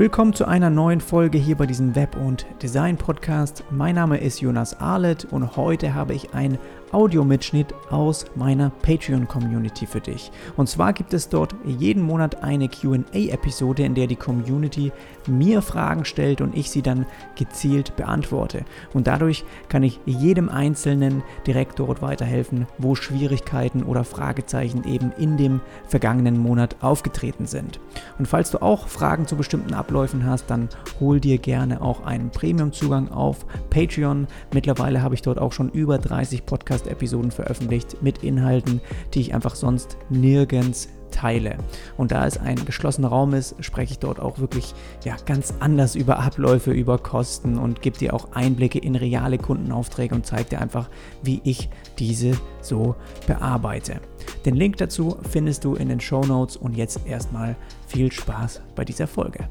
Willkommen zu einer neuen Folge hier bei diesem Web- und Design-Podcast. Mein Name ist Jonas Arlet und heute habe ich ein Audiomitschnitt aus meiner Patreon-Community für dich. Und zwar gibt es dort jeden Monat eine QA-Episode, in der die Community mir Fragen stellt und ich sie dann gezielt beantworte. Und dadurch kann ich jedem Einzelnen direkt dort weiterhelfen, wo Schwierigkeiten oder Fragezeichen eben in dem vergangenen Monat aufgetreten sind. Und falls du auch Fragen zu bestimmten Abläufen hast, dann hol dir gerne auch einen Premium-Zugang auf Patreon. Mittlerweile habe ich dort auch schon über 30 Podcasts Podcast-Episoden veröffentlicht mit Inhalten, die ich einfach sonst nirgends teile. Und da es ein geschlossener Raum ist, spreche ich dort auch wirklich ja, ganz anders über Abläufe, über Kosten und gebe dir auch Einblicke in reale Kundenaufträge und zeige dir einfach, wie ich diese so bearbeite. Den Link dazu findest du in den Show Notes und jetzt erstmal viel Spaß bei dieser Folge.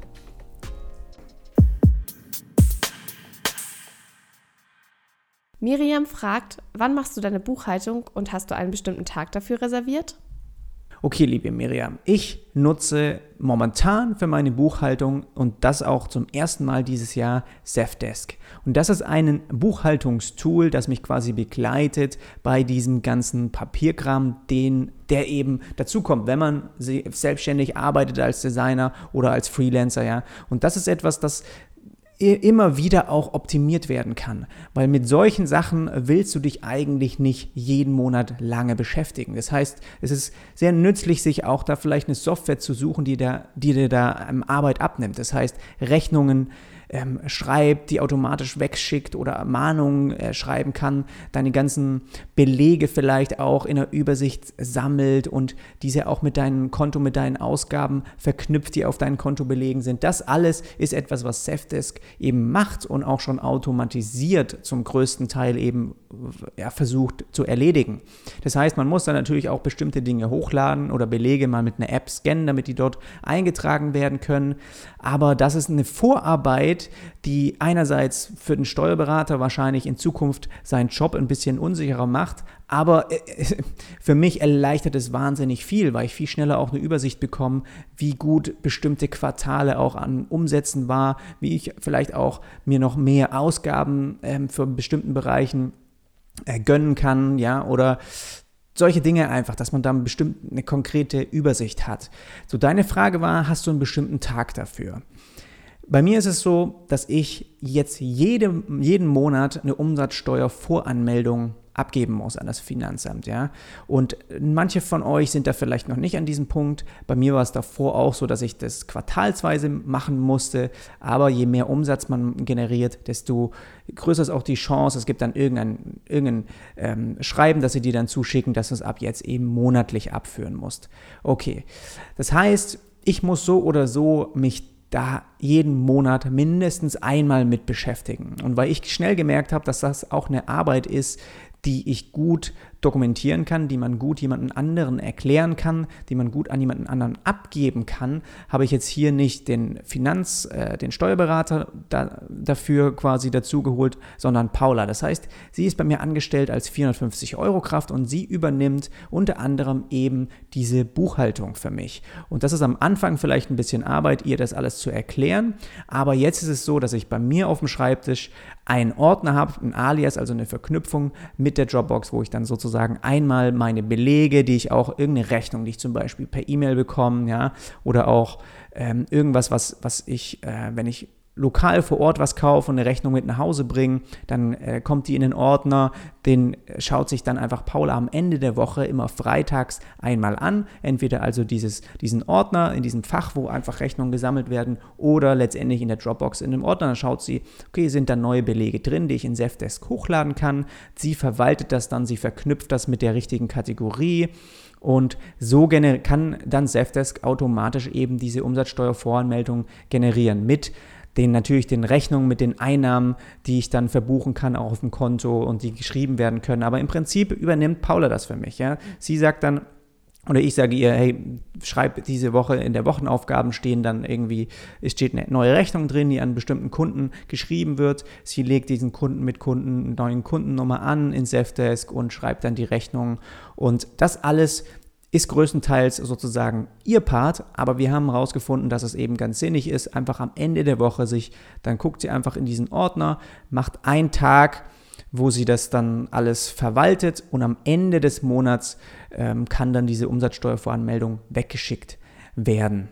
Miriam fragt, wann machst du deine Buchhaltung und hast du einen bestimmten Tag dafür reserviert? Okay, liebe Miriam, ich nutze momentan für meine Buchhaltung und das auch zum ersten Mal dieses Jahr Zefdesk. Und das ist ein Buchhaltungstool, das mich quasi begleitet bei diesem ganzen Papierkram, den, der eben dazukommt, wenn man selbstständig arbeitet als Designer oder als Freelancer, ja. Und das ist etwas, das immer wieder auch optimiert werden kann. Weil mit solchen Sachen willst du dich eigentlich nicht jeden Monat lange beschäftigen. Das heißt, es ist sehr nützlich, sich auch da vielleicht eine Software zu suchen, die, da, die dir da Arbeit abnimmt. Das heißt, Rechnungen ähm, schreibt, die automatisch wegschickt oder Mahnungen äh, schreiben kann, deine ganzen Belege vielleicht auch in der Übersicht sammelt und diese auch mit deinem Konto, mit deinen Ausgaben verknüpft, die auf deinem Konto belegen sind. Das alles ist etwas, was Safdesk eben macht und auch schon automatisiert zum größten Teil eben ja, versucht zu erledigen. Das heißt, man muss dann natürlich auch bestimmte Dinge hochladen oder Belege mal mit einer App scannen, damit die dort eingetragen werden können. Aber das ist eine Vorarbeit, die einerseits für den Steuerberater wahrscheinlich in Zukunft seinen Job ein bisschen unsicherer macht, aber äh, für mich erleichtert es wahnsinnig viel, weil ich viel schneller auch eine Übersicht bekomme, wie gut bestimmte Quartale auch an Umsätzen war, wie ich vielleicht auch mir noch mehr Ausgaben ähm, für bestimmten Bereichen gönnen kann, ja, oder solche Dinge einfach, dass man dann bestimmt eine konkrete Übersicht hat. So, deine Frage war, hast du einen bestimmten Tag dafür? Bei mir ist es so, dass ich jetzt jede, jeden Monat eine Umsatzsteuervoranmeldung abgeben muss an das Finanzamt, ja. Und manche von euch sind da vielleicht noch nicht an diesem Punkt. Bei mir war es davor auch so, dass ich das quartalsweise machen musste. Aber je mehr Umsatz man generiert, desto größer ist auch die Chance. Es gibt dann irgendein, irgendein ähm, Schreiben, das sie dir dann zuschicken, dass du es ab jetzt eben monatlich abführen musst. Okay. Das heißt, ich muss so oder so mich da jeden Monat mindestens einmal mit beschäftigen. Und weil ich schnell gemerkt habe, dass das auch eine Arbeit ist, die ich gut dokumentieren kann, die man gut jemanden anderen erklären kann, die man gut an jemanden anderen abgeben kann, habe ich jetzt hier nicht den Finanz-, äh, den Steuerberater da, dafür quasi dazugeholt, sondern Paula. Das heißt, sie ist bei mir angestellt als 450 Euro Kraft und sie übernimmt unter anderem eben diese Buchhaltung für mich. Und das ist am Anfang vielleicht ein bisschen Arbeit, ihr das alles zu erklären, aber jetzt ist es so, dass ich bei mir auf dem Schreibtisch einen Ordner habe, ein Alias, also eine Verknüpfung mit der Dropbox, wo ich dann sozusagen einmal meine Belege, die ich auch irgendeine Rechnung, die ich zum Beispiel per E-Mail bekomme, ja, oder auch ähm, irgendwas, was, was ich, äh, wenn ich lokal vor Ort was kaufe und eine Rechnung mit nach Hause bringen, dann äh, kommt die in den Ordner, den schaut sich dann einfach Paula am Ende der Woche immer freitags einmal an. Entweder also dieses, diesen Ordner in diesem Fach, wo einfach Rechnungen gesammelt werden, oder letztendlich in der Dropbox in dem Ordner. Dann schaut sie, okay, sind da neue Belege drin, die ich in Zefdesk hochladen kann. Sie verwaltet das dann, sie verknüpft das mit der richtigen Kategorie. Und so kann dann Zefdesk automatisch eben diese Umsatzsteuervoranmeldung generieren mit den natürlich den Rechnungen mit den Einnahmen, die ich dann verbuchen kann, auch auf dem Konto und die geschrieben werden können. Aber im Prinzip übernimmt Paula das für mich. Ja? Sie sagt dann, oder ich sage ihr, hey, schreib diese Woche in der Wochenaufgaben stehen dann irgendwie, es steht eine neue Rechnung drin, die an bestimmten Kunden geschrieben wird. Sie legt diesen Kunden mit Kunden, neuen Kundennummer an in Zefdesk und schreibt dann die Rechnung. Und das alles ist größtenteils sozusagen ihr Part, aber wir haben herausgefunden, dass es eben ganz sinnig ist, einfach am Ende der Woche sich, dann guckt sie einfach in diesen Ordner, macht einen Tag, wo sie das dann alles verwaltet und am Ende des Monats ähm, kann dann diese Umsatzsteuervoranmeldung weggeschickt werden.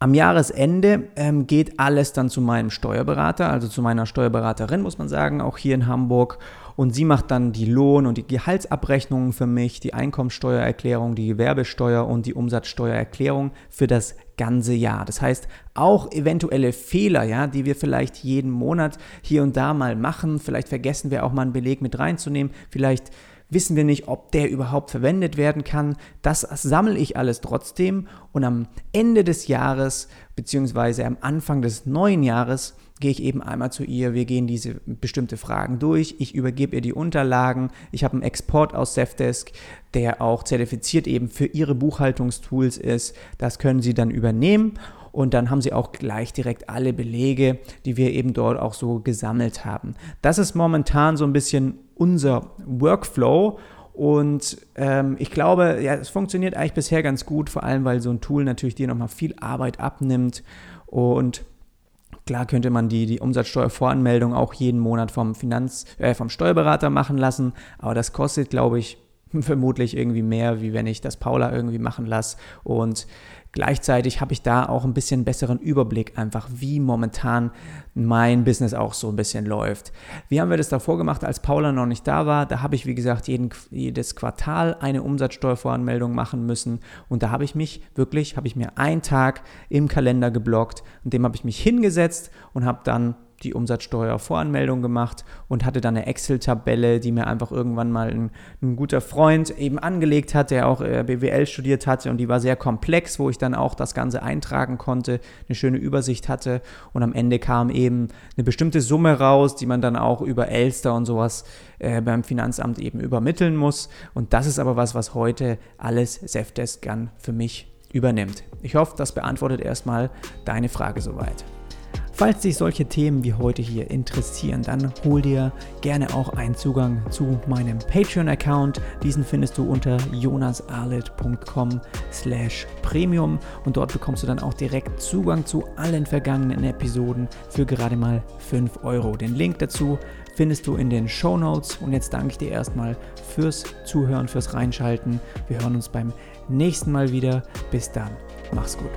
Am Jahresende ähm, geht alles dann zu meinem Steuerberater, also zu meiner Steuerberaterin, muss man sagen, auch hier in Hamburg. Und sie macht dann die Lohn- und die Gehaltsabrechnungen für mich, die Einkommensteuererklärung, die Gewerbesteuer und die Umsatzsteuererklärung für das ganze Jahr. Das heißt, auch eventuelle Fehler, ja, die wir vielleicht jeden Monat hier und da mal machen, vielleicht vergessen wir auch mal einen Beleg mit reinzunehmen, vielleicht wissen wir nicht, ob der überhaupt verwendet werden kann. Das sammle ich alles trotzdem und am Ende des Jahres beziehungsweise am Anfang des neuen Jahres gehe ich eben einmal zu ihr, wir gehen diese bestimmte Fragen durch, ich übergebe ihr die Unterlagen, ich habe einen Export aus Safdesk, der auch zertifiziert eben für ihre Buchhaltungstools ist. Das können sie dann übernehmen und dann haben sie auch gleich direkt alle Belege, die wir eben dort auch so gesammelt haben. Das ist momentan so ein bisschen unser Workflow. Und ähm, ich glaube, ja, es funktioniert eigentlich bisher ganz gut, vor allem weil so ein Tool natürlich dir nochmal viel Arbeit abnimmt. Und Klar könnte man die, die Umsatzsteuervoranmeldung auch jeden Monat vom Finanz, äh, vom Steuerberater machen lassen, aber das kostet, glaube ich, vermutlich irgendwie mehr, wie wenn ich das Paula irgendwie machen lasse. Und Gleichzeitig habe ich da auch ein bisschen besseren Überblick, einfach wie momentan mein Business auch so ein bisschen läuft. Wie haben wir das davor gemacht, als Paula noch nicht da war? Da habe ich, wie gesagt, jeden, jedes Quartal eine Umsatzsteuervoranmeldung machen müssen. Und da habe ich mich wirklich, habe ich mir einen Tag im Kalender geblockt und dem habe ich mich hingesetzt und habe dann die Umsatzsteuervoranmeldung gemacht und hatte dann eine Excel-Tabelle, die mir einfach irgendwann mal ein, ein, guter Freund eben angelegt hat, der auch äh, BWL studiert hatte und die war sehr komplex, wo ich dann auch das Ganze eintragen konnte, eine schöne Übersicht hatte und am Ende kam eben eine bestimmte Summe raus, die man dann auch über Elster und sowas äh, beim Finanzamt eben übermitteln muss und das ist aber was, was heute alles Zefdesk Gun für mich übernimmt. Ich hoffe, das beantwortet erstmal deine Frage soweit. Falls dich solche Themen wie heute hier interessieren, dann hol dir gerne auch einen Zugang zu meinem Patreon-Account. Diesen findest du unter jonasarlet.com slash premium und dort bekommst du dann auch direkt Zugang zu allen vergangenen Episoden für gerade mal 5 Euro. Den Link dazu findest du in den Show Notes und jetzt danke ich dir erstmal fürs Zuhören, fürs Reinschalten. Wir hören uns beim nächsten Mal wieder. Bis dann. Mach's gut.